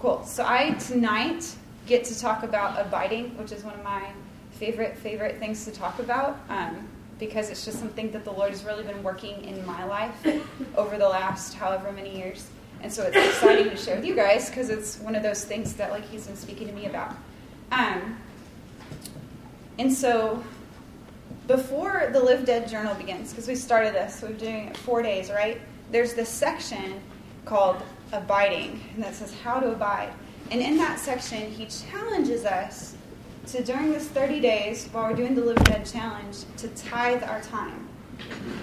cool. So I tonight get to talk about abiding, which is one of my favorite favorite things to talk about um, because it's just something that the Lord has really been working in my life over the last however many years. And so it's exciting to share with you guys because it's one of those things that like He's been speaking to me about. Um, and so before the Live Dead Journal begins, because we started this, so we're doing it four days, right? There's this section called abiding, and that says how to abide. And in that section, he challenges us to, during this 30 days, while we're doing the Live Dead Challenge, to tithe our time.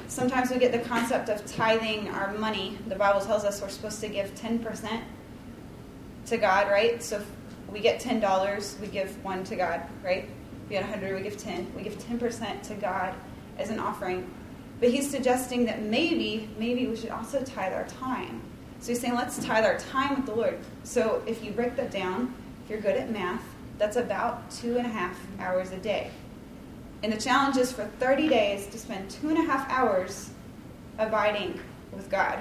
Sometimes we get the concept of tithing our money. The Bible tells us we're supposed to give 10% to God, right? So we get $10, we give 1 to God, right? We get 100, we give 10. We give 10% to God as an offering. But he's suggesting that maybe, maybe we should also tithe our time. So he's saying, let's tithe our time with the Lord. So if you break that down, if you're good at math, that's about two and a half hours a day. And the challenge is for 30 days to spend two and a half hours abiding with God.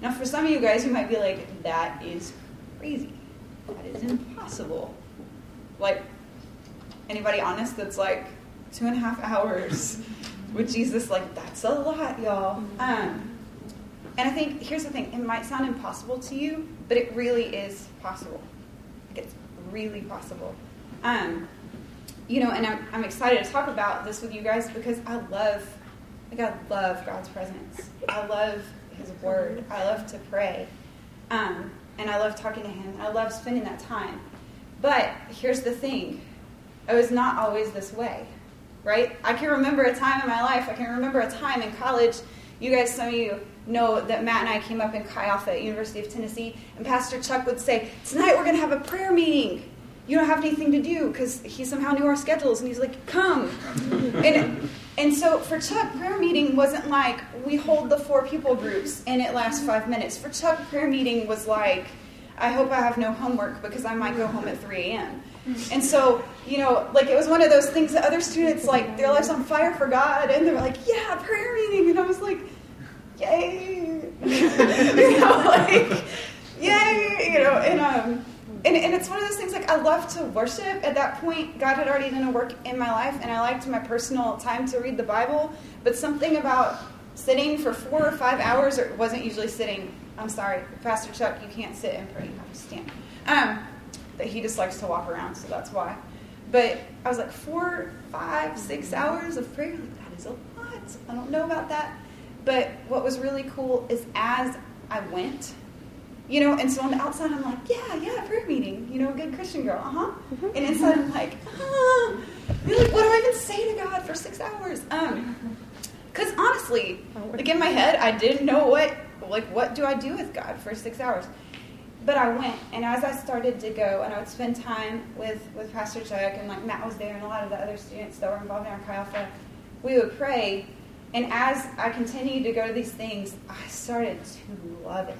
Now, for some of you guys, you might be like, that is crazy. That is impossible. Like, anybody honest that's like, two and a half hours with Jesus, like, that's a lot, y'all. Um, and I think, here's the thing it might sound impossible to you, but it really is possible. Like, it's really possible. Um, you know, and I'm, I'm excited to talk about this with you guys because I love, like, I love God's presence. I love His Word. I love to pray. Um, and I love talking to Him. I love spending that time. But here's the thing it was not always this way, right? I can remember a time in my life, I can remember a time in college. You guys, some of you know that Matt and I came up in Chi Alpha at University of Tennessee, and Pastor Chuck would say, Tonight we're going to have a prayer meeting. You don't have anything to do because he somehow knew our schedules and he's like come. And, and so for chuck prayer meeting wasn't like we hold the four people groups and it lasts five minutes. For chuck prayer meeting was like i hope i have no homework because i might go home at 3 a.m and so you know like it was one of those things that other students like their lives on fire for god and they're like yeah prayer meeting. And i was like yay you know like yay you know and um and, and it's one of those things like I love to worship. At that point, God had already done a work in my life, and I liked my personal time to read the Bible. But something about sitting for four or five hours, or it wasn't usually sitting. I'm sorry, Pastor Chuck, you can't sit and pray. You have to stand. Um, but he just likes to walk around, so that's why. But I was like four, five, six hours of prayer. Like, that is a lot. I don't know about that. But what was really cool is as I went, you know, and so on the outside, I'm like, yeah, yeah, prayer meeting. You know, good Christian girl, uh huh. Mm-hmm. And inside, I'm like, ah. like, what do I even say to God for six hours? Um, because honestly, like in my head, I didn't know what, like, what do I do with God for six hours? But I went, and as I started to go, and I would spend time with with Pastor Chuck, and like Matt was there, and a lot of the other students that were involved in our Chi Alpha, we would pray. And as I continued to go to these things, I started to love it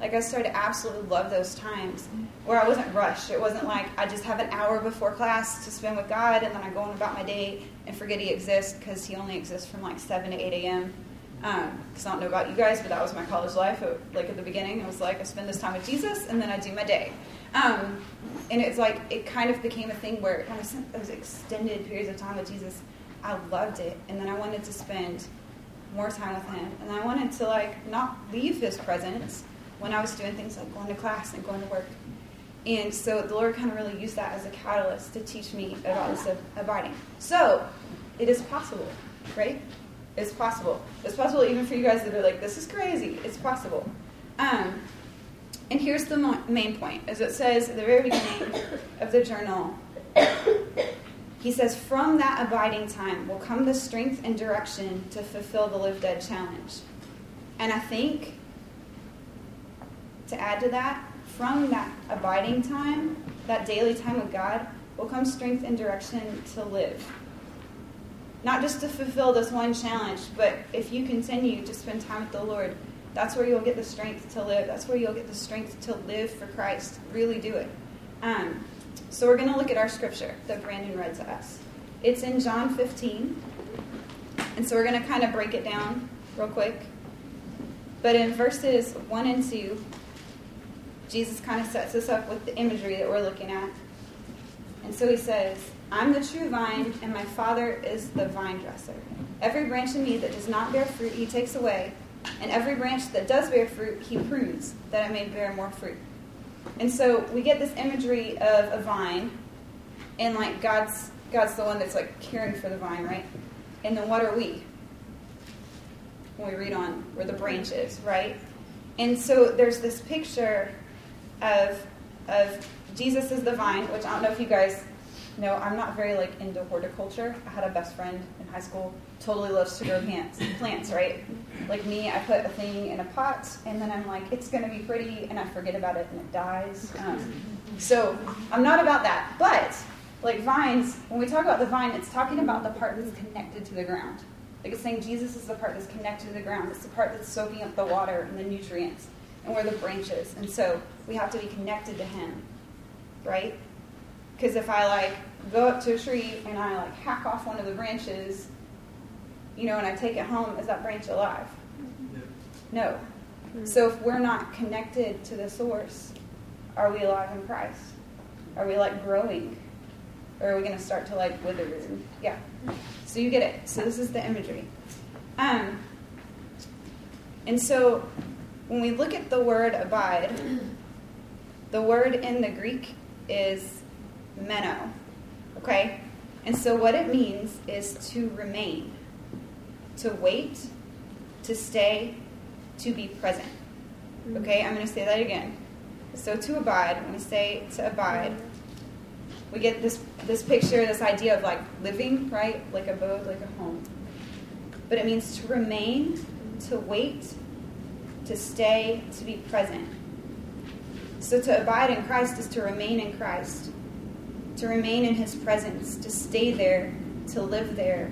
like I started to absolutely love those times where I wasn't rushed. It wasn't like I just have an hour before class to spend with God and then I go on about my day and forget He exists because He only exists from like 7 to 8 a.m. Because um, I don't know about you guys, but that was my college life. It, like at the beginning, it was like I spend this time with Jesus and then I do my day. Um, and it's like it kind of became a thing where when I spent those extended periods of time with Jesus, I loved it. And then I wanted to spend more time with Him. And I wanted to like not leave His presence when I was doing things like going to class and going to work. And so the Lord kind of really used that as a catalyst to teach me about this abiding. So it is possible, right? It's possible. It's possible even for you guys that are like, this is crazy. It's possible. Um, and here's the main point. As it says at the very beginning of the journal, he says, From that abiding time will come the strength and direction to fulfill the Live Dead challenge. And I think to add to that, from that abiding time, that daily time with God, will come strength and direction to live. Not just to fulfill this one challenge, but if you continue to spend time with the Lord, that's where you'll get the strength to live. That's where you'll get the strength to live for Christ. Really do it. Um, so we're going to look at our scripture that Brandon read to us. It's in John 15. And so we're going to kind of break it down real quick. But in verses 1 and 2, Jesus kind of sets us up with the imagery that we're looking at. And so he says, I'm the true vine, and my Father is the vine dresser. Every branch in me that does not bear fruit, he takes away, and every branch that does bear fruit, he prunes, that it may bear more fruit. And so we get this imagery of a vine, and like God's God's the one that's like caring for the vine, right? And then what are we? When we read on we're the branches, right? And so there's this picture of of Jesus is the vine, which I don't know if you guys know. I'm not very like into horticulture. I had a best friend in high school, totally loves to grow plants, plants, right? Like me, I put a thing in a pot, and then I'm like, it's to be pretty, and I forget about it, and it dies. Um, so I'm not about that. But like vines, when we talk about the vine, it's talking about the part that's connected to the ground. Like it's saying Jesus is the part that's connected to the ground. It's the part that's soaking up the water and the nutrients, and we're the branches. And so we have to be connected to Him, right? Because if I like go up to a tree and I like hack off one of the branches, you know, and I take it home, is that branch alive? No. So if we're not connected to the source, are we alive in Christ? Are we like growing? Or are we going to start to like wither? Yeah. So you get it. So this is the imagery. Um, and so when we look at the word abide, the word in the Greek is meno. Okay? And so what it means is to remain, to wait, to stay, to be present. Mm-hmm. Okay? I'm going to say that again. So to abide, when we say to abide, we get this this picture, this idea of like living, right? Like abode, like a home. But it means to remain, to wait, to stay, to be present. So to abide in Christ is to remain in Christ, to remain in his presence, to stay there, to live there,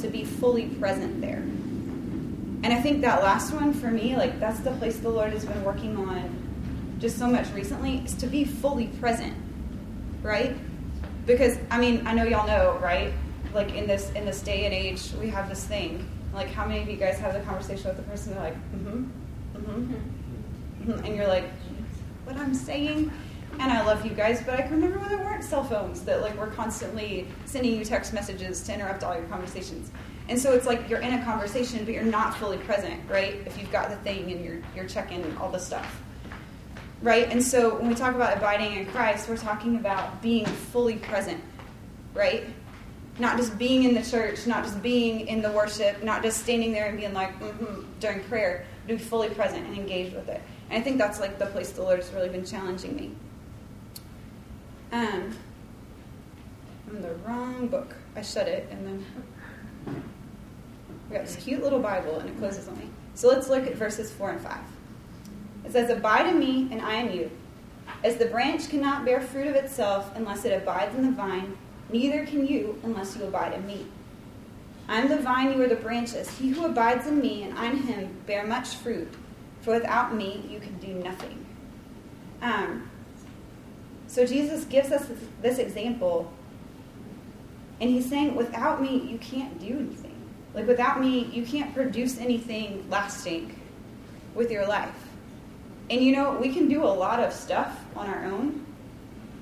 to be fully present there. And I think that last one for me, like that's the place the Lord has been working on just so much recently, is to be fully present. Right? because I mean I know y'all know right like in this in this day and age we have this thing like how many of you guys have the conversation with the person they're like mm-hmm mm-hmm, mm-hmm. and you're like what I'm saying and I love you guys but I can remember when there weren't cell phones that like were constantly sending you text messages to interrupt all your conversations and so it's like you're in a conversation but you're not fully present right if you've got the thing and you're you're checking all the stuff right? And so when we talk about abiding in Christ, we're talking about being fully present, right? Not just being in the church, not just being in the worship, not just standing there and being like, mm-hmm, during prayer, but be fully present and engaged with it. And I think that's like the place the Lord has really been challenging me. Um, I'm in the wrong book. I shut it and then we got this cute little Bible and it closes on me. So let's look at verses 4 and 5. It says, Abide in me, and I in you. As the branch cannot bear fruit of itself unless it abides in the vine, neither can you unless you abide in me. I am the vine, you are the branches. He who abides in me, and I in him, bear much fruit, for without me you can do nothing. Um, so Jesus gives us this, example, and he's saying, without me, you can't do anything. Like, without me, you can't produce anything lasting with your life. And you know, we can do a lot of stuff on our own,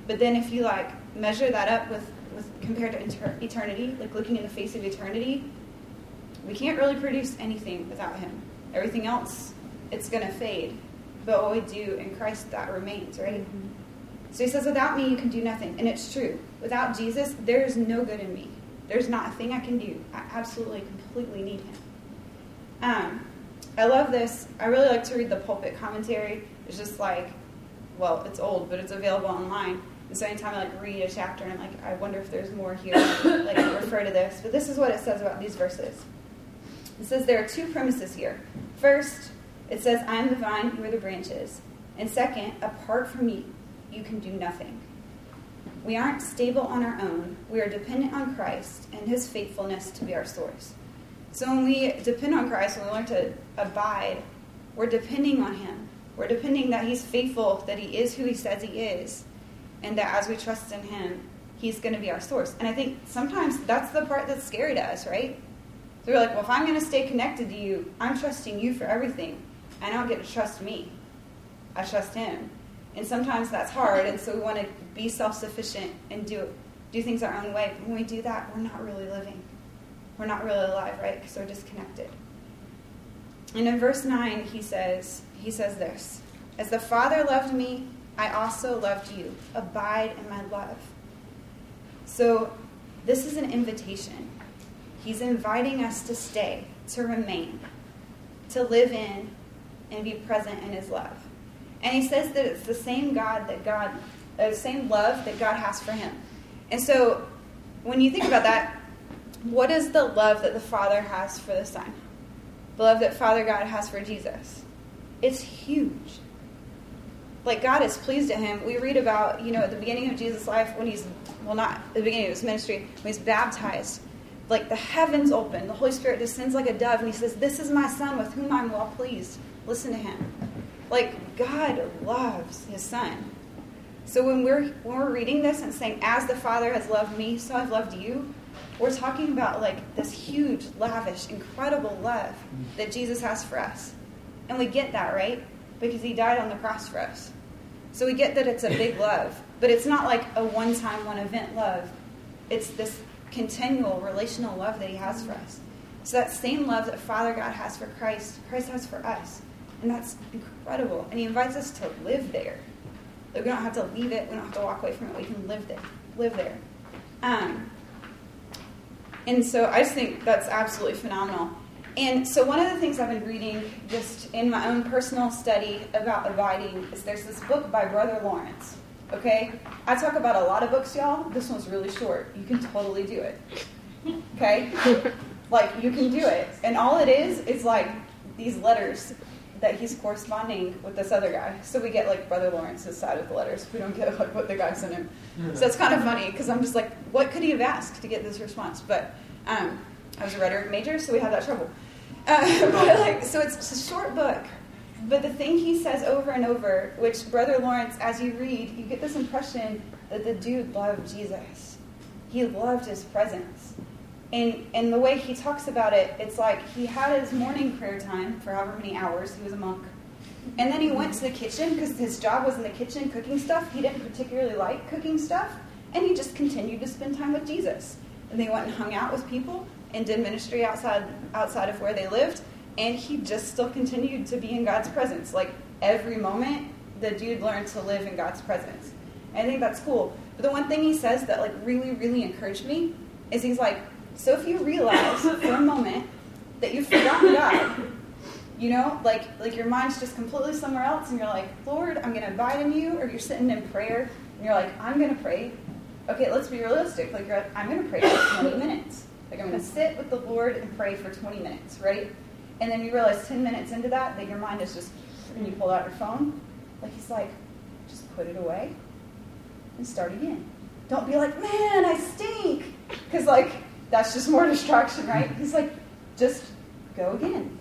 but then if you like measure that up with, with compared to inter- eternity, like looking in the face of eternity, we can't really produce anything without Him. Everything else, it's going to fade. But what we do in Christ, that remains, right? Mm-hmm. So he says, without me, you can do nothing. And it's true. Without Jesus, there is no good in me. There's not a thing I can do. I absolutely, completely need him. Um, I love this. I really like to read the pulpit commentary. It's just like, well, it's old, but it's available online. And so anytime I like read a chapter, and I'm like, I wonder if there's more here, like refer to this. But this is what it says about these verses. It says there are two premises here. First, it says, I am the vine, you are the branches. And second, apart from me, you can do nothing. We aren't stable on our own. We are dependent on Christ and his faithfulness to be our source. So when we depend on Christ, when we learn to abide, we're depending on Him. We're depending that He's faithful, that He is who He says He is, and that as we trust in Him, He's going to be our source. And I think sometimes that's the part that's scary to us, right? So we're like, well, if I'm going to stay connected to you, I'm trusting you for everything. I don't get to trust me. I trust Him. And sometimes that's hard, and so we want to be self sufficient and do, do things our own way. But when we do that, we're not really living. We're not really alive, right? Because we're disconnected. And in verse 9, he says, he says this As the Father loved me, I also loved you. Abide in my love. So, this is an invitation. He's inviting us to stay, to remain, to live in, and be present in his love. And he says that it's the same God that God, uh, the same love that God has for him. And so, when you think about that, what is the love that the Father has for the Son? The love that Father God has for Jesus. It's huge. Like God is pleased at him. We read about, you know, at the beginning of Jesus' life when he's, well, not the beginning of his ministry, when he's baptized, like the heavens open, the Holy Spirit descends like a dove, and he says, This is my Son with whom I'm well pleased. Listen to him. Like God loves his Son. So when we're when we're reading this and saying, As the Father has loved me, so I've loved you, we're talking about like this huge, lavish, incredible love that Jesus has for us. And we get that, right? Because he died on the cross for us. So we get that it's a big love, but it's not like a one time, one event love. It's this continual relational love that he has for us. So that same love that Father God has for Christ, Christ has for us. And that's incredible. And he invites us to live there. Like we don't have to leave it, we don't have to walk away from it, we can live there. Live there. Um, and so I just think that's absolutely phenomenal. And so one of the things I've been reading just in my own personal study about abiding is there's this book by Brother Lawrence. Okay? I talk about a lot of books, y'all. This one's really short. You can totally do it. Okay? like you can do it. And all it is is like these letters that he's corresponding with this other guy. So we get like Brother Lawrence's side of the letters. We don't get like what the guy sent him. So it's kind of funny because I'm just like, what could he have asked to get this response? But um, I was a rhetoric major, so we had that trouble. Uh, but like, so it's, it's a short book. But the thing he says over and over, which Brother Lawrence, as you read, you get this impression that the dude loved Jesus. He loved his presence. And, and the way he talks about it, it's like he had his morning prayer time for however many hours. He was a monk. And then he went to the kitchen because his job was in the kitchen cooking stuff. He didn't particularly like cooking stuff. And he just continued to spend time with Jesus. And they went and hung out with people and did ministry outside, outside of where they lived. And he just still continued to be in God's presence. Like every moment, the dude learned to live in God's presence. And I think that's cool. But the one thing he says that like really, really encouraged me is he's like, so if you realize for a moment that you've forgotten God, you know, like like your mind's just completely somewhere else, and you're like, Lord, I'm going to abide in you, or you're sitting in prayer, and you're like, I'm going to pray. Okay, let's be realistic. Like, you're, I'm going to pray for 20 minutes. Like, I'm going to sit with the Lord and pray for 20 minutes, right? And then you realize 10 minutes into that that your mind is just, and you pull out your phone. Like, he's like, just put it away and start again. Don't be like, man, I stink. Because, like, that's just more distraction, right? He's like, just go again.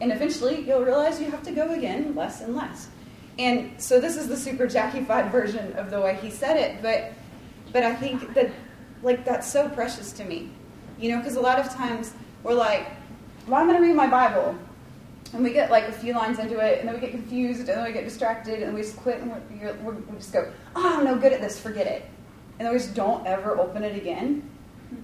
And eventually you'll realize you have to go again less and less. And so this is the super jackified version of the way he said it, but but I think that like that's so precious to me. You know, because a lot of times we're like, well, I'm going to read my Bible. And we get like a few lines into it, and then we get confused, and then we get distracted, and we just quit, and we just go, oh, I'm no good at this, forget it. And then we just don't ever open it again.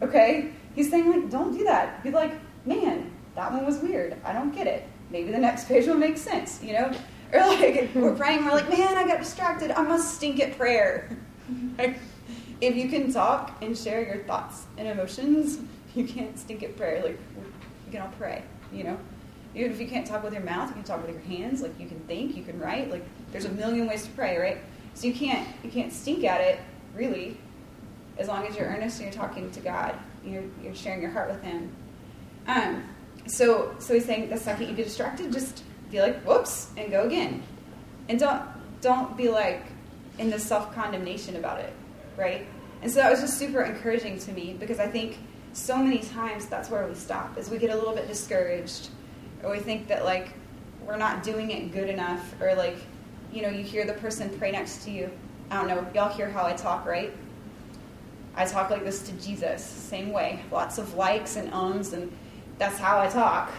Okay? He's saying, like, don't do that. Be like, man, that one was weird. I don't get it. Maybe the next page will make sense, you know? Or like, we're praying, we're like, man, I got distracted. I must stink at prayer. if you can talk and share your thoughts and emotions, you can't stink at prayer. Like, you can all pray, you know? Even if you can't talk with your mouth, you can talk with your hands. Like, you can think, you can write. Like, there's a million ways to pray, right? So you can't, you can't stink at it, really, as long as you're earnest and you're talking to God, you're, you're sharing your heart with Him. Um, so, so he's saying the second you get distracted, just be like, "Whoops," and go again, and don't don't be like in this self condemnation about it, right? And so that was just super encouraging to me because I think so many times that's where we stop, is we get a little bit discouraged, or we think that like we're not doing it good enough, or like you know you hear the person pray next to you. I don't know, y'all hear how I talk, right? I talk like this to Jesus, same way. Lots of likes and ums, and that's how I talk.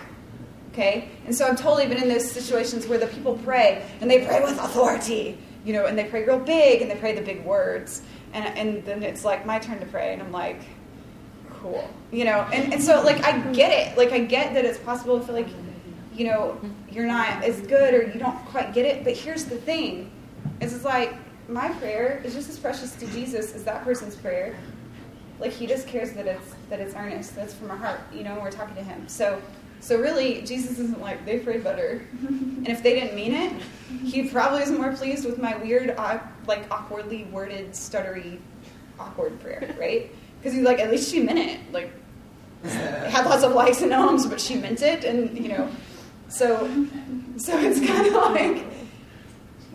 Okay? And so I've totally been in those situations where the people pray, and they pray with authority, you know, and they pray real big and they pray the big words. And, and then it's like my turn to pray, and I'm like, cool, you know. And, and so, like, I get it. Like, I get that it's possible to feel like, you know, you're not as good or you don't quite get it. But here's the thing is it's like, my prayer is just as precious to Jesus as that person's prayer. Like he just cares that it's that it's earnest, that's from our heart, you know, we're talking to him. So so really Jesus isn't like they prayed better. and if they didn't mean it, he probably is more pleased with my weird like awkwardly worded, stuttery, awkward prayer, right? Because he's like, at least she meant it. Like had lots of likes and ohms, but she meant it and you know so so it's kind of like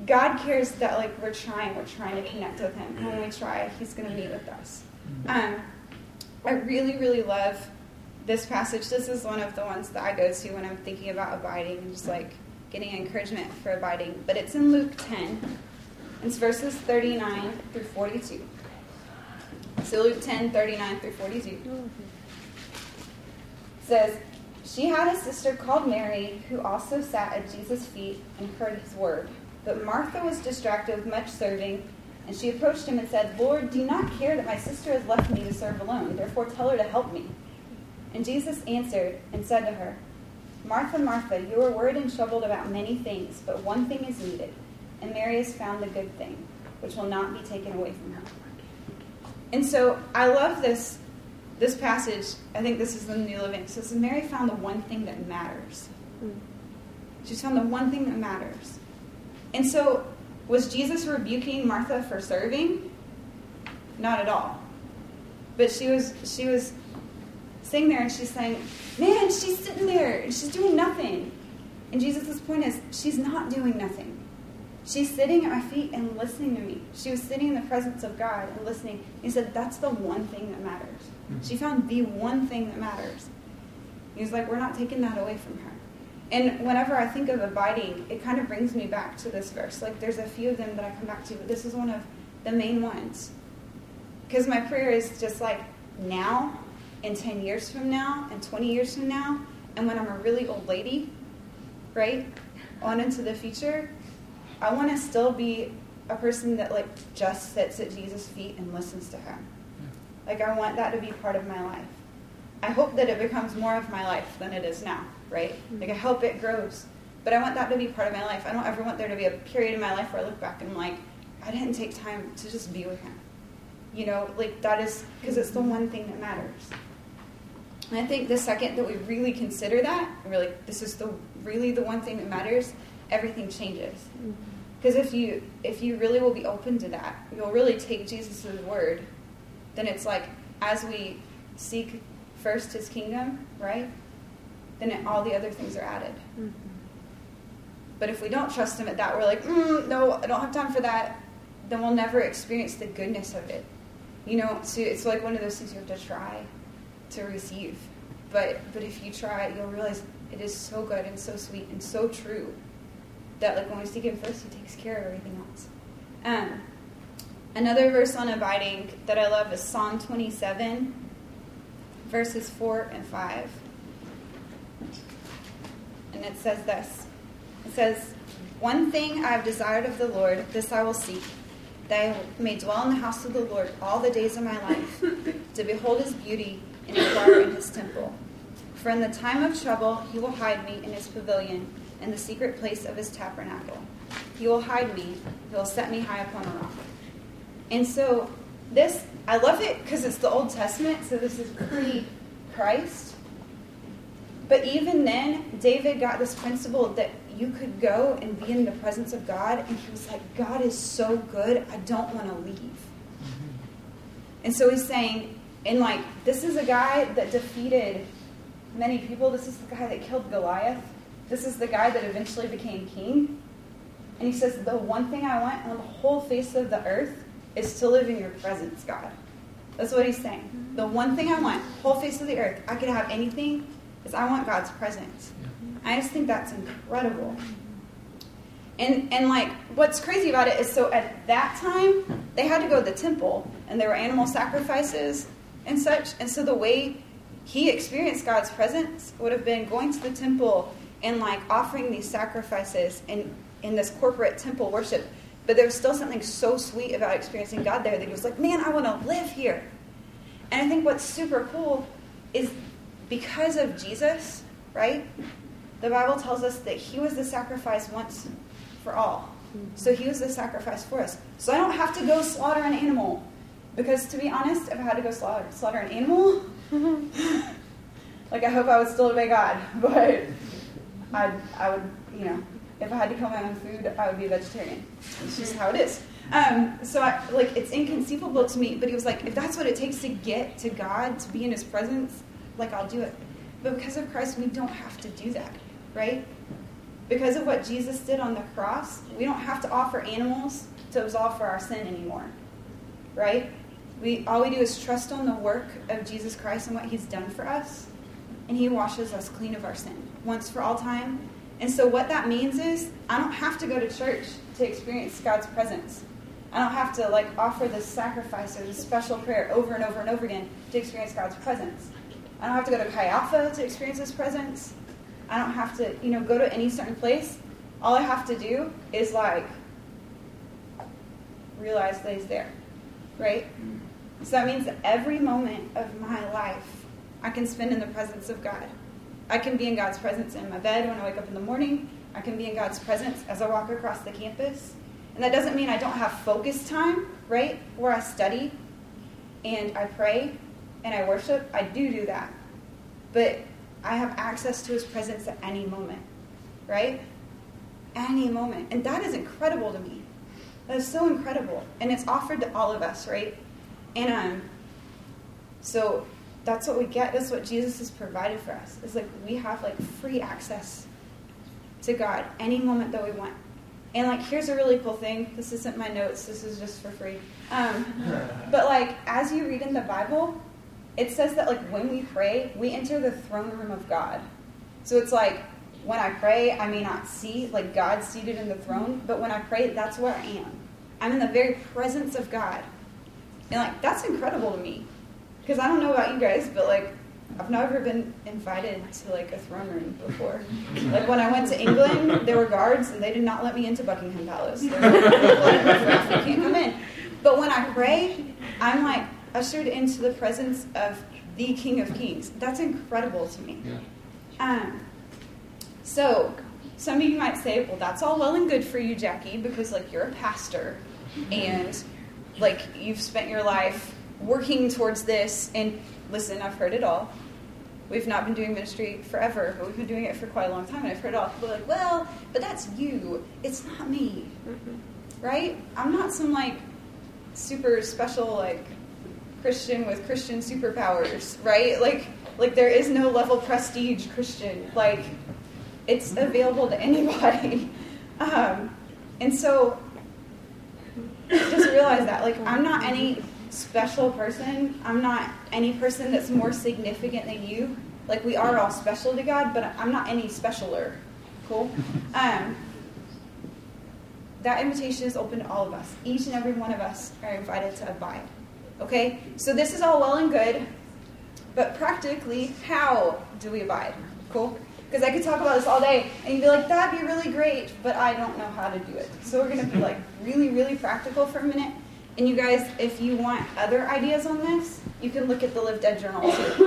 God cares that like we're trying, we're trying to connect with Him. And when we try, He's going to meet with us. Um, I really, really love this passage. This is one of the ones that I go to when I'm thinking about abiding and just like getting encouragement for abiding. But it's in Luke 10. It's verses 39 through 42. So Luke 10, 39 through 42. says, She had a sister called Mary who also sat at Jesus' feet and heard his word. But Martha was distracted with much serving, and she approached him and said, Lord, do you not care that my sister has left me to serve alone? Therefore tell her to help me. And Jesus answered and said to her, Martha, Martha, you are worried and troubled about many things, but one thing is needed, and Mary has found the good thing, which will not be taken away from her. And so I love this this passage. I think this is the New Living. It says Mary found the one thing that matters. Hmm. She's found the one thing that matters. And so, was Jesus rebuking Martha for serving? Not at all. But she was she was sitting there and she's saying, Man, she's sitting there and she's doing nothing. And Jesus' point is, she's not doing nothing. She's sitting at my feet and listening to me. She was sitting in the presence of God and listening. He said, That's the one thing that matters. Mm-hmm. She found the one thing that matters. He's like, We're not taking that away from her. And whenever I think of abiding, it kind of brings me back to this verse. Like there's a few of them that I come back to, but this is one of the main ones. Because my prayer is just like now, and 10 years from now, and 20 years from now, and when I'm a really old lady, right, on into the future, I want to still be a person that like just sits at Jesus' feet and listens to him. Like I want that to be part of my life. I hope that it becomes more of my life than it is now right? Mm-hmm. Like I hope it grows. But I want that to be part of my life. I don't ever want there to be a period in my life where I look back and I'm like, I didn't take time to just be with him. You know, like that is because it's the mm-hmm. one thing that matters. And I think the second that we really consider that, we're like, this is the really the one thing that matters, everything changes. Mm-hmm. Because if you if you really will be open to that, you'll really take Jesus' word, then it's like as we seek first his kingdom, right? Then it, all the other things are added. Mm-hmm. But if we don't trust Him at that, we're like, mm, no, I don't have time for that. Then we'll never experience the goodness of it. You know, so it's like one of those things you have to try to receive. But but if you try, you'll realize it is so good and so sweet and so true that like when we seek Him first, He takes care of everything else. Um, another verse on abiding that I love is Psalm 27, verses 4 and 5 and it says this It says, One thing I have desired of the Lord, this I will seek, that I may dwell in the house of the Lord all the days of my life, to behold his beauty and inquire in his temple. For in the time of trouble he will hide me in his pavilion, in the secret place of his tabernacle. He will hide me, he will set me high upon a rock. And so, this, I love it because it's the Old Testament, so this is pre Christ. But even then, David got this principle that you could go and be in the presence of God, and he was like, God is so good, I don't want to leave. And so he's saying, and like, this is a guy that defeated many people. This is the guy that killed Goliath. This is the guy that eventually became king. And he says, The one thing I want on the whole face of the earth is to live in your presence, God. That's what he's saying. The one thing I want, whole face of the earth, I could have anything, is I want God's presence. Yeah. I just think that's incredible. And and like what's crazy about it is so at that time they had to go to the temple and there were animal sacrifices and such. And so the way he experienced God's presence would have been going to the temple and like offering these sacrifices in in this corporate temple worship. But there was still something so sweet about experiencing God there that he was like, man, I want to live here. And I think what's super cool is because of Jesus, right? The Bible tells us that he was the sacrifice once for all. So he was the sacrifice for us. So I don't have to go slaughter an animal. Because to be honest, if I had to go slaughter, slaughter an animal, like I hope I would still obey God. But I, I would, you know, if I had to kill my own food, I would be a vegetarian. It's just how it is. Um, so, I, like, it's inconceivable to me. But he was like, if that's what it takes to get to God, to be in His presence, like, I'll do it. But because of Christ, we don't have to do that, right? Because of what Jesus did on the cross, we don't have to offer animals to absolve for our sin anymore, right? We all we do is trust on the work of Jesus Christ and what He's done for us, and He washes us clean of our sin once for all time. And so, what that means is, I don't have to go to church to experience God's presence. I don't have to like offer this sacrifice or this special prayer over and over and over again to experience God's presence. I don't have to go to Chi Alpha to experience His presence. I don't have to, you know, go to any certain place. All I have to do is like realize that He's there, right? So that means every moment of my life I can spend in the presence of God. I can be in God's presence in my bed when I wake up in the morning. I can be in God's presence as I walk across the campus. And that doesn't mean I don't have focus time, right? Where I study and I pray and I worship. I do do that. But I have access to his presence at any moment, right? Any moment. And that is incredible to me. That is so incredible. And it's offered to all of us, right? And um, so that's what we get. That's what Jesus has provided for us. It's like we have like free access to God any moment that we want. And like, here's a really cool thing. This isn't my notes. This is just for free. Um, but like, as you read in the Bible, it says that like when we pray, we enter the throne room of God. So it's like when I pray, I may not see like God seated in the throne, but when I pray, that's where I am. I'm in the very presence of God. And like that's incredible to me. Because I don't know about you guys, but like I've never been invited to like a throne room before. Like when I went to England, there were guards and they did not let me into Buckingham Palace. They were like, can't come in. But when I pray, I'm like ushered into the presence of the King of Kings. That's incredible to me. Um, so some of you might say, well, that's all well and good for you, Jackie, because like you're a pastor and like you've spent your life working towards this. And listen, I've heard it all. We've not been doing ministry forever, but we've been doing it for quite a long time. And I've heard it all. People like, well, but that's you. It's not me. Mm-hmm. Right? I'm not some like super special like Christian with Christian superpowers, right? Like like there is no level prestige Christian. Like it's available to anybody. Um, and so just realize that like I'm not any special person. I'm not any person that's more significant than you. Like we are all special to God, but I'm not any specialer. Cool. Um, that invitation is open to all of us. Each and every one of us are invited to abide. Okay? So this is all well and good, but practically, how do we abide? Cool? Because I could talk about this all day, and you'd be like, that'd be really great, but I don't know how to do it. So we're going to be like really, really practical for a minute and you guys, if you want other ideas on this, you can look at the Live Dead Journal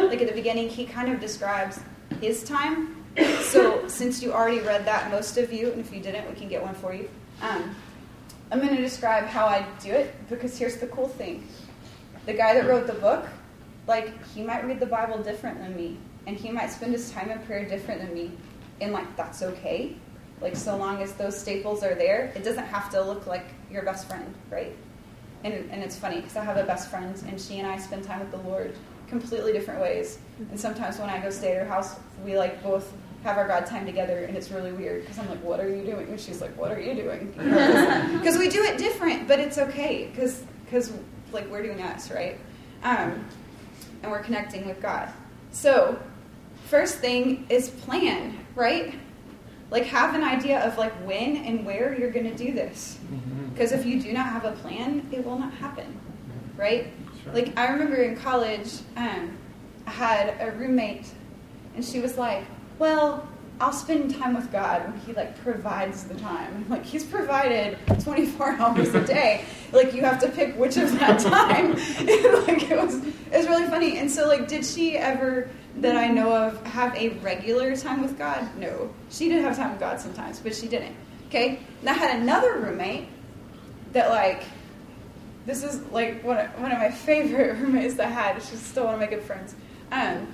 like at the beginning, he kind of describes his time. So since you already read that, most of you, and if you didn't, we can get one for you. Um, I'm going to describe how I do it because here's the cool thing. The guy that wrote the book, like, he might read the Bible different than me, and he might spend his time in prayer different than me, and like, that's okay. Like, so long as those staples are there, it doesn't have to look like your best friend, right? and, and it's funny because I have a best friend, and she and I spend time with the Lord completely different ways. And sometimes when I go stay at her house, we like both have our God time together, and it's really weird because I'm like, "What are you doing?" And she's like, "What are you doing?" Because we do it different, but it's okay because because like we're doing us right, um, and we're connecting with God. So first thing is plan, right? Like have an idea of like when and where you're going to do this. Mm-hmm. Because if you do not have a plan, it will not happen, right? Sure. Like I remember in college, um, I had a roommate, and she was like, "Well, I'll spend time with God when He like provides the time. Like He's provided 24 hours a day. Like you have to pick which of that time. like it was, it was really funny. And so like, did she ever that I know of have a regular time with God? No, she did have time with God sometimes, but she didn't. Okay. And I had another roommate that like. This is like one of, one of my favorite roommates that I had. She's still one of my good friends. Um,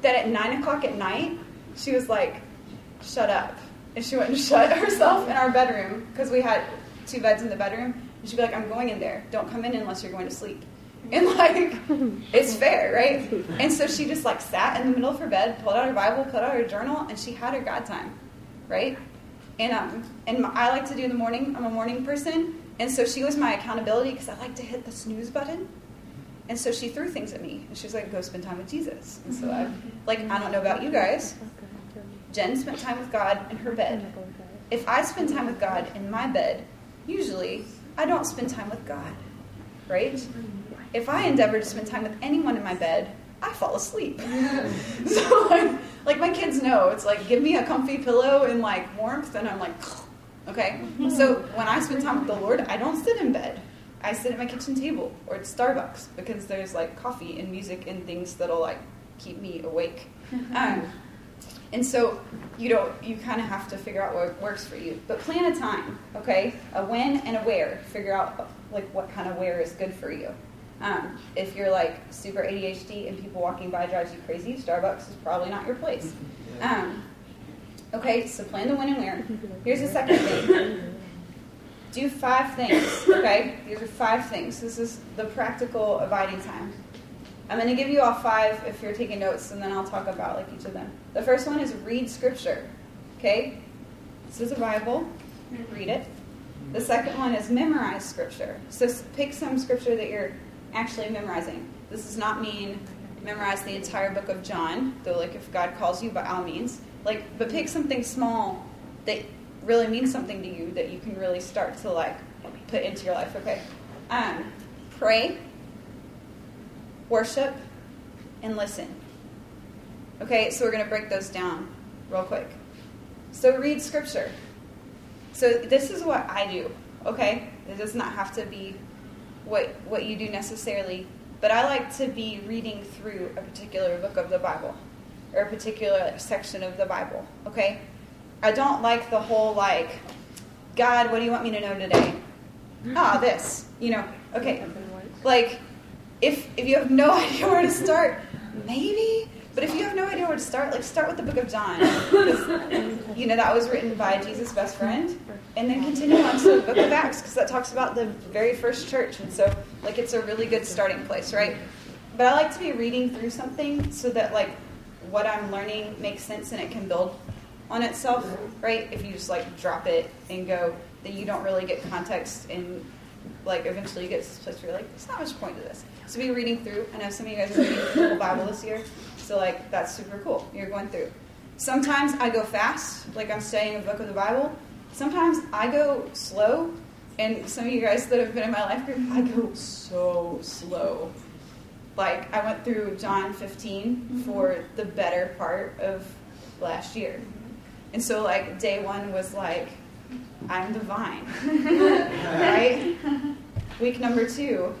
that at nine o'clock at night, she was like, shut up. And she went and shut herself in our bedroom because we had two beds in the bedroom. And she'd be like, I'm going in there. Don't come in unless you're going to sleep. And like, it's fair, right? And so she just like sat in the middle of her bed, pulled out her Bible, pulled out her journal, and she had her God time, right? And um, and I like to do in the morning. I'm a morning person, and so she was my accountability because I like to hit the snooze button. And so she threw things at me, and she's like, "Go spend time with Jesus." And so I, like, I don't know about you guys, Jen spent time with God in her bed. If I spend time with God in my bed, usually I don't spend time with God, right? If I endeavor to spend time with anyone in my bed, I fall asleep. so like, like my kids know, it's like give me a comfy pillow and like warmth, and I'm like, okay. So when I spend time with the Lord, I don't sit in bed. I sit at my kitchen table or at Starbucks because there's like coffee and music and things that'll like keep me awake. Um, and so you know you kind of have to figure out what works for you. But plan a time, okay? A when and a where. Figure out like what kind of where is good for you. Um, if you're like super ADHD and people walking by drives you crazy, Starbucks is probably not your place. Um, okay, so plan the when and where. Here's the second thing. Do five things, okay? These are five things. This is the practical abiding time. I'm going to give you all five if you're taking notes, and then I'll talk about like each of them. The first one is read scripture. Okay, this is a Bible. Read it. The second one is memorize scripture. So pick some scripture that you're actually memorizing. This does not mean memorize the entire book of John, though like if God calls you, by all means. Like, but pick something small that really means something to you that you can really start to like put into your life. Okay, um, pray worship, and listen. Okay, so we're going to break those down real quick. So read scripture. So this is what I do, okay? It does not have to be what what you do necessarily, but I like to be reading through a particular book of the Bible or a particular section of the Bible, okay? I don't like the whole like God, what do you want me to know today? Ah, this, you know. Okay. Like if if you have no idea where to start, maybe. But if you have no idea where to start, like start with the Book of John, you know that was written by Jesus' best friend, and then continue on to the Book of Acts because that talks about the very first church, and so like it's a really good starting place, right? But I like to be reading through something so that like what I'm learning makes sense and it can build on itself, right? If you just like drop it and go, then you don't really get context and like eventually you get to this place where you're like, there's not much point to this. So be reading through. I know some of you guys are reading the whole Bible this year, so like that's super cool. You're going through. Sometimes I go fast, like I'm studying a book of the Bible. Sometimes I go slow, and some of you guys that have been in my life group, I go so slow. Like I went through John 15 mm-hmm. for the better part of last year, and so like day one was like, I'm the vine, right? Week number two,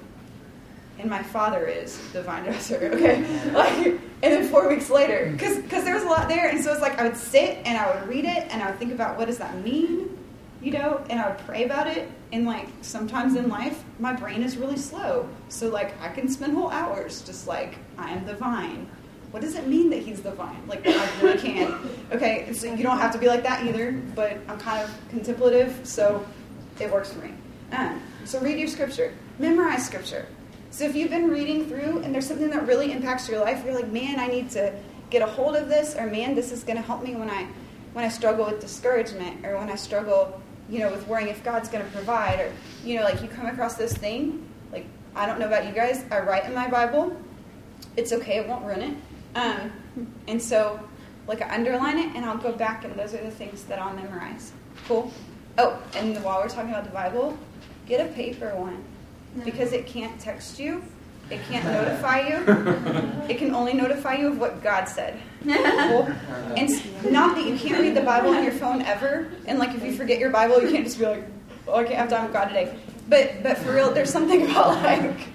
and my father is the vine dresser. Okay, like, and then four weeks later, because because there was a lot there, and so it's like I would sit and I would read it and I would think about what does that mean, you know, and I would pray about it. And like sometimes in life, my brain is really slow, so like I can spend whole hours just like I am the vine. What does it mean that he's the vine? Like I really can. Okay, so you don't have to be like that either, but I'm kind of contemplative, so it works for me. Um, so read your scripture, memorize scripture so if you've been reading through and there's something that really impacts your life, you're like, man, I need to get a hold of this, or man, this is going to help me when I when I struggle with discouragement, or when I struggle, you know, with worrying if God's going to provide, or you know, like you come across this thing. Like I don't know about you guys, I write in my Bible. It's okay, it won't ruin it. Um, and so, like I underline it, and I'll go back, and those are the things that I'll memorize. Cool. Oh, and while we're talking about the Bible, get a paper one because it can't text you. it can't notify you. It can only notify you of what God said. and not that you can't read the Bible on your phone ever. And like if you forget your Bible, you can't just be like, oh, I can't have time with God today. But but for real, there's something about like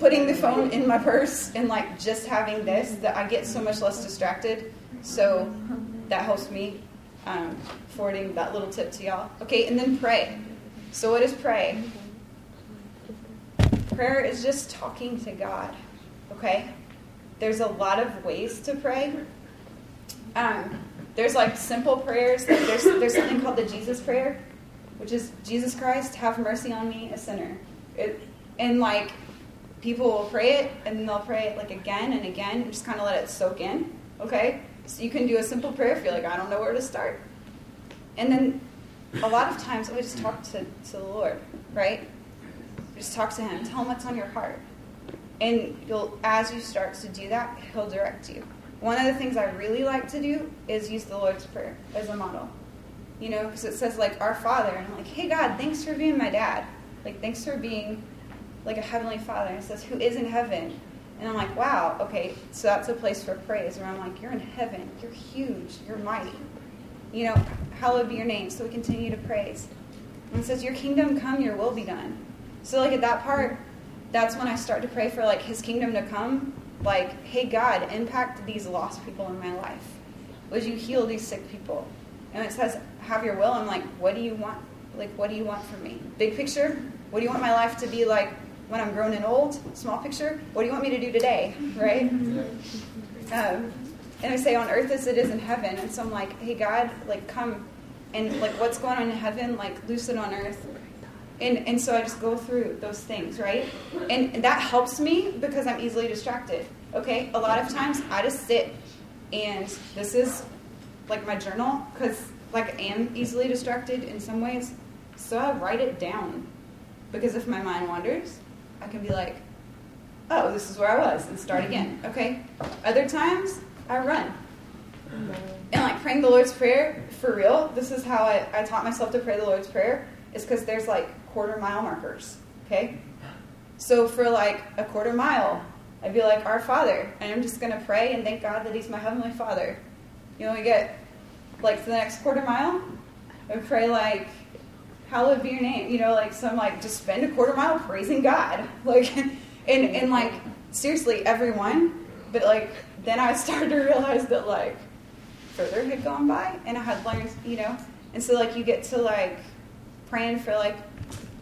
putting the phone in my purse and like just having this that I get so much less distracted. So that helps me um, forwarding that little tip to y'all. Okay, and then pray. So what is pray? Prayer is just talking to God. Okay, there's a lot of ways to pray. Um, there's like simple prayers. There's there's something called the Jesus prayer, which is Jesus Christ, have mercy on me, a sinner. It, and like people will pray it and then they'll pray it like again and again and just kind of let it soak in. Okay? So you can do a simple prayer if you're like, I don't know where to start. And then a lot of times we just talk to, to the Lord, right? Just talk to Him. Tell Him what's on your heart. And you'll as you start to do that, He'll direct you. One of the things I really like to do is use the Lord's Prayer as a model. You know, because it says like our Father, and I'm like, hey God, thanks for being my dad. Like thanks for being like a heavenly father. And it says, Who is in heaven? And I'm like, wow, okay, so that's a place for praise where I'm like, You're in heaven, you're huge, you're mighty. You know, hallowed be your name. So we continue to praise. And it says, Your kingdom come, your will be done. So like at that part, that's when I start to pray for like his kingdom to come. Like, hey God, impact these lost people in my life. Would you heal these sick people? And it says, have your will. I'm like, what do you want? Like, what do you want from me? Big picture? What do you want my life to be like when I'm grown and old, small picture, what do you want me to do today, right? Um, and I say, on earth as it is in heaven. And so I'm like, hey, God, like, come and, like, what's going on in heaven, like, loose it on earth. And, and so I just go through those things, right? And, that helps me because I'm easily distracted, okay? A lot of times I just sit and this is, like, my journal because, like, I am easily distracted in some ways. So I write it down because if my mind wanders, I can be like, oh, this is where I was, and start again. Okay? Other times, I run. And like praying the Lord's Prayer, for real, this is how I, I taught myself to pray the Lord's Prayer, is because there's like quarter mile markers. Okay? So for like a quarter mile, I'd be like, Our Father, and I'm just going to pray and thank God that He's my Heavenly Father. You know, we get like the next quarter mile, I pray like, hallowed be your name. You know, like some like just spend a quarter mile praising God. Like and and like seriously, everyone. But like then I started to realize that like further had gone by and I had learned, you know. And so like you get to like praying for like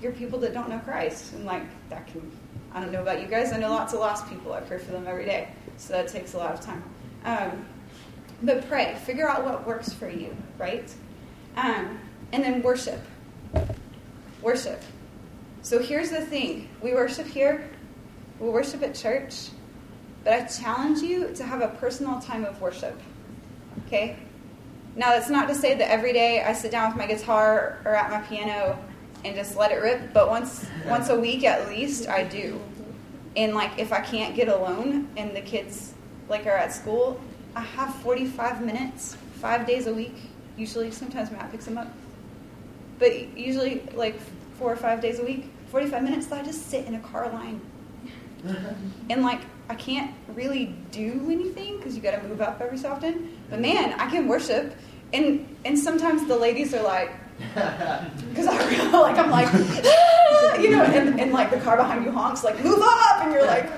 your people that don't know Christ. And like that can I don't know about you guys, I know lots of lost people. I pray for them every day. So that takes a lot of time. Um, but pray, figure out what works for you, right? Um, and then worship. Worship. So here's the thing we worship here, we worship at church, but I challenge you to have a personal time of worship. Okay? Now, that's not to say that every day I sit down with my guitar or at my piano and just let it rip, but once once a week at least I do. And like if I can't get alone and the kids like are at school, I have 45 minutes, 5 days a week. Usually sometimes Matt picks them up but usually like four or five days a week, 45 minutes, so I just sit in a car line. and like, I can't really do anything because you got to move up every so often. But man, I can worship. And, and sometimes the ladies are like, because I like I'm like, ah, you know, and, and like the car behind you honks like move up, and you're like,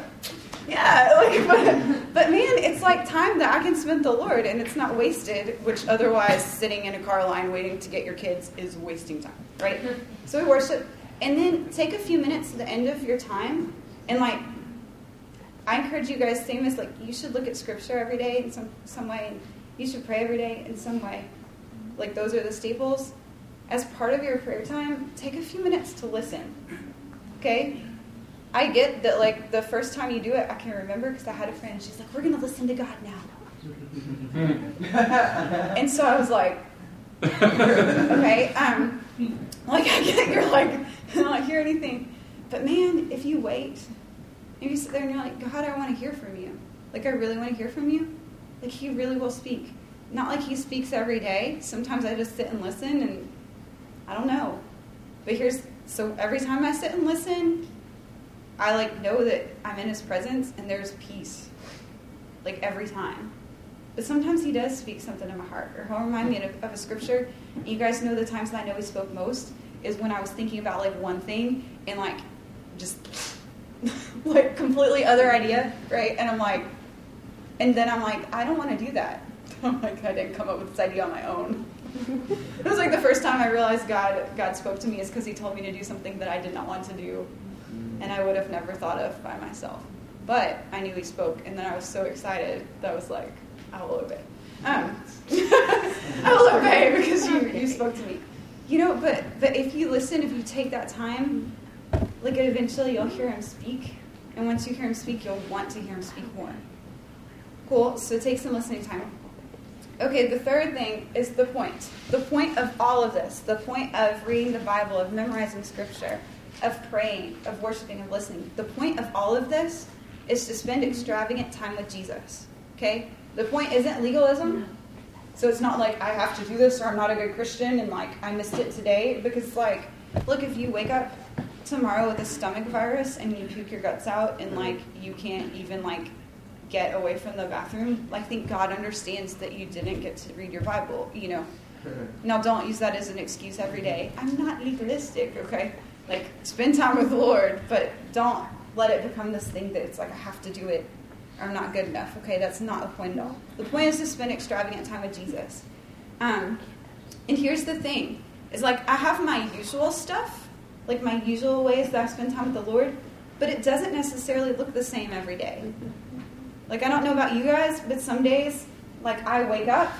yeah, like, but, but man, it's like time that I can spend the Lord and it's not wasted, which otherwise sitting in a car line waiting to get your kids is wasting time, right? So we worship. And then take a few minutes at the end of your time and like, I encourage you guys, same as like, you should look at scripture every day in some, some way. And you should pray every day in some way. Like, those are the staples. As part of your prayer time, take a few minutes to listen. Okay? I get that, like, the first time you do it, I can remember because I had a friend, she's like, we're going to listen to God now. and so I was like, okay, um, like, I get you're like, I don't hear anything. But man, if you wait, and you sit there and you're like, God, I want to hear from you. Like, I really want to hear from you. Like, He really will speak. Not like He speaks every day. Sometimes I just sit and listen, and I don't know. But here's so every time I sit and listen, I like know that I'm in his presence and there's peace. Like every time. But sometimes he does speak something in my heart. Or he'll remind me of, of a scripture. And You guys know the times that I know he spoke most is when I was thinking about like one thing and like just like completely other idea, right? And I'm like, and then I'm like, I don't want to do that. I'm like, I didn't come up with this idea on my own. It was like the first time I realized God God spoke to me is because He told me to do something that I did not want to do, and I would have never thought of by myself. But I knew He spoke, and then I was so excited that I was like, I will obey. Um, I will obey because you, you spoke to me. You know, but but if you listen, if you take that time, like eventually you'll hear Him speak, and once you hear Him speak, you'll want to hear Him speak more. Cool. So take some listening time. Okay, the third thing is the point. The point of all of this, the point of reading the Bible, of memorizing scripture, of praying, of worshiping, of listening. The point of all of this is to spend extravagant time with Jesus. Okay? The point isn't legalism. So it's not like I have to do this or I'm not a good Christian and like I missed it today. Because, like, look, if you wake up tomorrow with a stomach virus and you puke your guts out and like you can't even like get away from the bathroom, I think God understands that you didn't get to read your Bible, you know. Now, don't use that as an excuse every day. I'm not legalistic, okay? Like, spend time with the Lord, but don't let it become this thing that it's like I have to do it or I'm not good enough, okay? That's not the point at all. The point is to spend extravagant time with Jesus. Um, and here's the thing is like, I have my usual stuff, like my usual ways that I spend time with the Lord, but it doesn't necessarily look the same every day. Like, I don't know about you guys, but some days, like, I wake up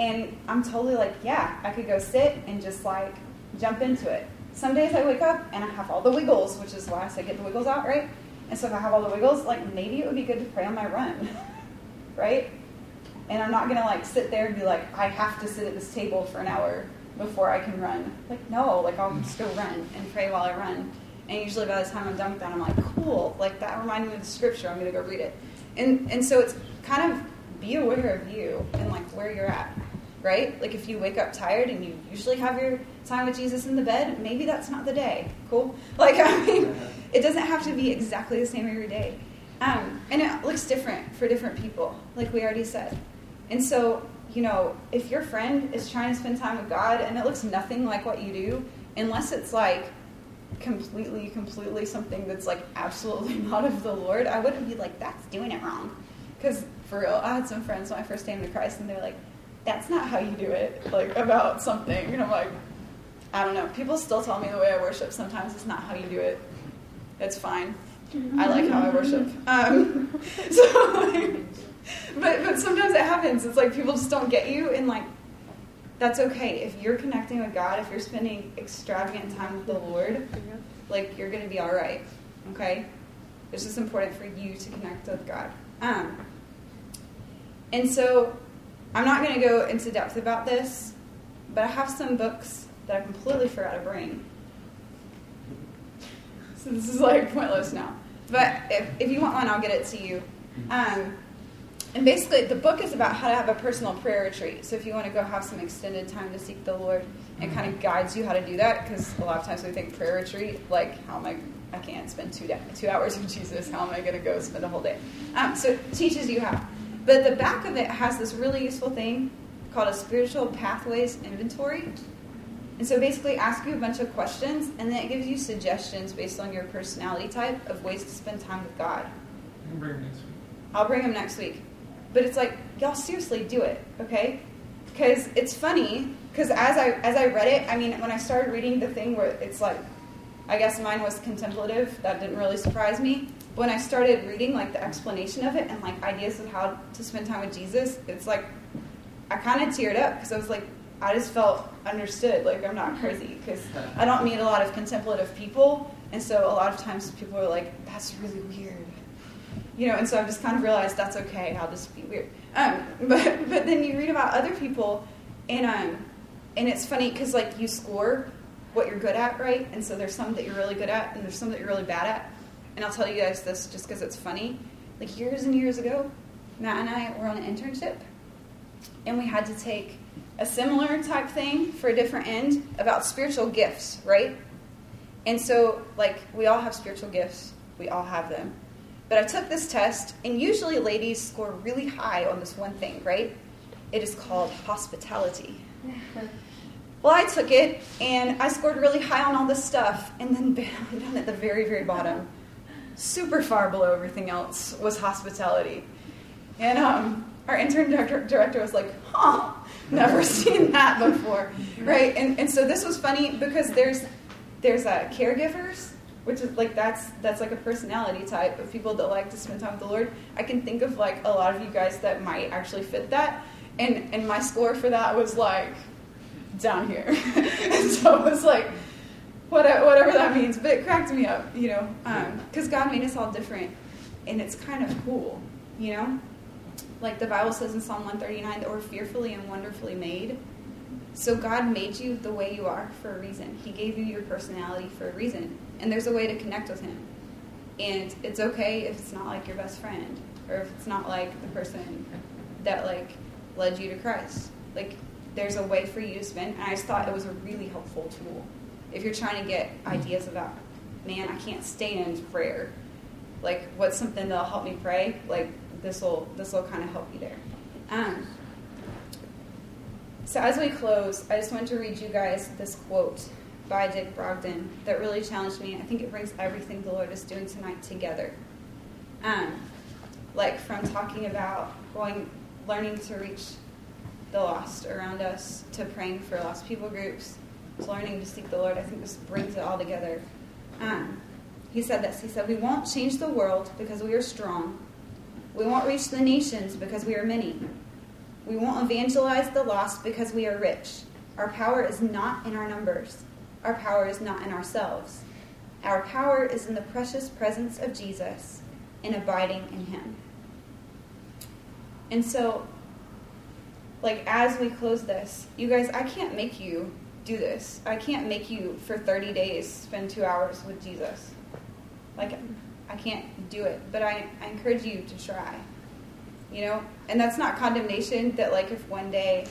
and I'm totally like, yeah, I could go sit and just like jump into it. Some days I wake up and I have all the wiggles, which is why I say get the wiggles out, right? And so if I have all the wiggles, like maybe it would be good to pray on my run, right? And I'm not gonna like sit there and be like, I have to sit at this table for an hour before I can run. Like, no, like I'll just go run and pray while I run. And usually by the time I'm done with that, I'm like, cool, like that reminded me of the scripture, I'm gonna go read it. And and so it's kind of be aware of you and like where you're at, right? Like if you wake up tired and you usually have your time with Jesus in the bed, maybe that's not the day. Cool. Like I mean, it doesn't have to be exactly the same every day, um, and it looks different for different people, like we already said. And so you know, if your friend is trying to spend time with God and it looks nothing like what you do, unless it's like completely, completely something that's like absolutely not of the Lord, I wouldn't be like, that's doing it wrong. Because for real, I had some friends when I first came to Christ and they're like, that's not how you do it, like about something. And I'm like, I don't know. People still tell me the way I worship sometimes it's not how you do it. It's fine. I like how I worship. Um, so, like, but but sometimes it happens. It's like people just don't get you, and like that's okay. If you're connecting with God, if you're spending extravagant time with the Lord, like you're gonna be all right. Okay, it's just important for you to connect with God. Um, and so I'm not gonna go into depth about this, but I have some books that I completely forgot to bring. So this is like pointless now. But if, if you want one, I'll get it to you. Um, and basically, the book is about how to have a personal prayer retreat. So if you want to go have some extended time to seek the Lord, it kind of guides you how to do that. Because a lot of times we think prayer retreat, like how am I? I can't spend two day, two hours with Jesus. How am I going to go spend a whole day? Um, so it teaches you how. But the back of it has this really useful thing called a spiritual pathways inventory. And so basically ask you a bunch of questions and then it gives you suggestions based on your personality type of ways to spend time with God. bring them next week. I'll bring them next week. But it's like, y'all seriously do it, okay? Because it's funny, because as I as I read it, I mean, when I started reading the thing where it's like, I guess mine was contemplative, that didn't really surprise me. But when I started reading like the explanation of it and like ideas of how to spend time with Jesus, it's like I kind of teared up because I was like, I just felt understood. Like I'm not crazy because I don't meet a lot of contemplative people, and so a lot of times people are like, "That's really weird," you know. And so I've just kind of realized that's okay. I'll just be weird. Um, but but then you read about other people, and um, and it's funny because like you score what you're good at, right? And so there's some that you're really good at, and there's some that you're really bad at. And I'll tell you guys this just because it's funny. Like years and years ago, Matt and I were on an internship, and we had to take a similar type thing for a different end about spiritual gifts, right? And so, like, we all have spiritual gifts. We all have them. But I took this test, and usually ladies score really high on this one thing, right? It is called hospitality. Well, I took it, and I scored really high on all this stuff, and then down at the very, very bottom, super far below everything else, was hospitality. And um, our intern director, director was like, huh, never seen that before, right? And, and so this was funny because there's there's uh, caregivers, which is like that's that's like a personality type of people that like to spend time with the Lord. I can think of like a lot of you guys that might actually fit that, and and my score for that was like down here, and so it was like whatever, whatever that means. But it cracked me up, you know, because um, God made us all different, and it's kind of cool, you know. Like the Bible says in Psalm 139 that we're fearfully and wonderfully made. So God made you the way you are for a reason. He gave you your personality for a reason. And there's a way to connect with Him. And it's okay if it's not like your best friend or if it's not like the person that like led you to Christ. Like there's a way for you to spend. And I just thought it was a really helpful tool. If you're trying to get ideas about, man, I can't stay in prayer. Like what's something that'll help me pray? Like this will this will kind of help you there. Um, so as we close, I just wanted to read you guys this quote by Dick Brogden that really challenged me. I think it brings everything the Lord is doing tonight together. Um, like from talking about going, learning to reach the lost around us, to praying for lost people groups, to learning to seek the Lord. I think this brings it all together. Um, he said this. He said, "We won't change the world because we are strong, we won't reach the nations because we are many. We won't evangelize the lost because we are rich. Our power is not in our numbers. Our power is not in ourselves. Our power is in the precious presence of Jesus and abiding in Him. And so, like, as we close this, you guys, I can't make you do this. I can't make you, for 30 days, spend two hours with Jesus. Like, I can't do it, but I, I encourage you to try. You know, and that's not condemnation. That like if one day,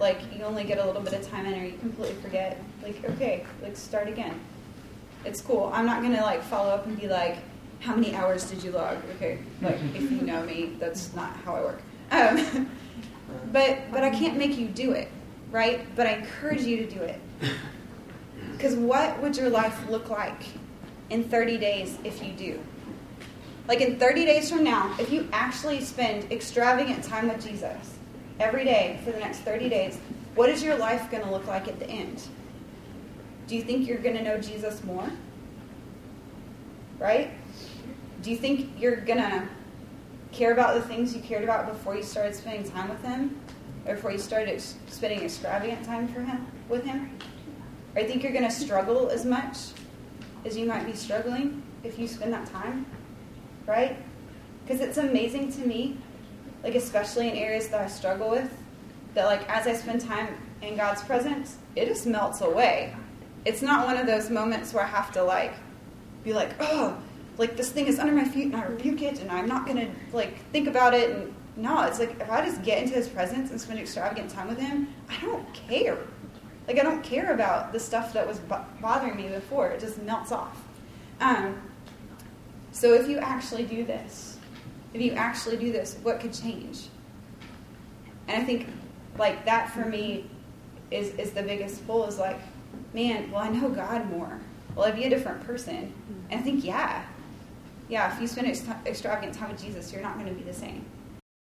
like you only get a little bit of time in, or you completely forget, like okay, like start again. It's cool. I'm not gonna like follow up and be like, how many hours did you log? Okay, like if you know me, that's not how I work. Um, but but I can't make you do it, right? But I encourage you to do it. Because what would your life look like in 30 days if you do? Like in 30 days from now, if you actually spend extravagant time with Jesus every day for the next 30 days, what is your life going to look like at the end? Do you think you're going to know Jesus more? Right? Do you think you're going to care about the things you cared about before you started spending time with him? Or before you started spending extravagant time for him with him? Or you think you're going to struggle as much as you might be struggling if you spend that time? right? Because it's amazing to me, like especially in areas that I struggle with, that like as I spend time in God's presence, it just melts away. It's not one of those moments where I have to like be like, oh, like this thing is under my feet and I rebuke it and I'm not gonna like think about it and no, it's like if I just get into his presence and spend extravagant time with him, I don't care. Like I don't care about the stuff that was bothering me before. It just melts off. Um, so if you actually do this, if you actually do this, what could change? And I think like that for me is is the biggest pull is like, man, well I know God more. Will I'd be a different person? And I think yeah, yeah. If you spend extravagant time with Jesus, you're not going to be the same.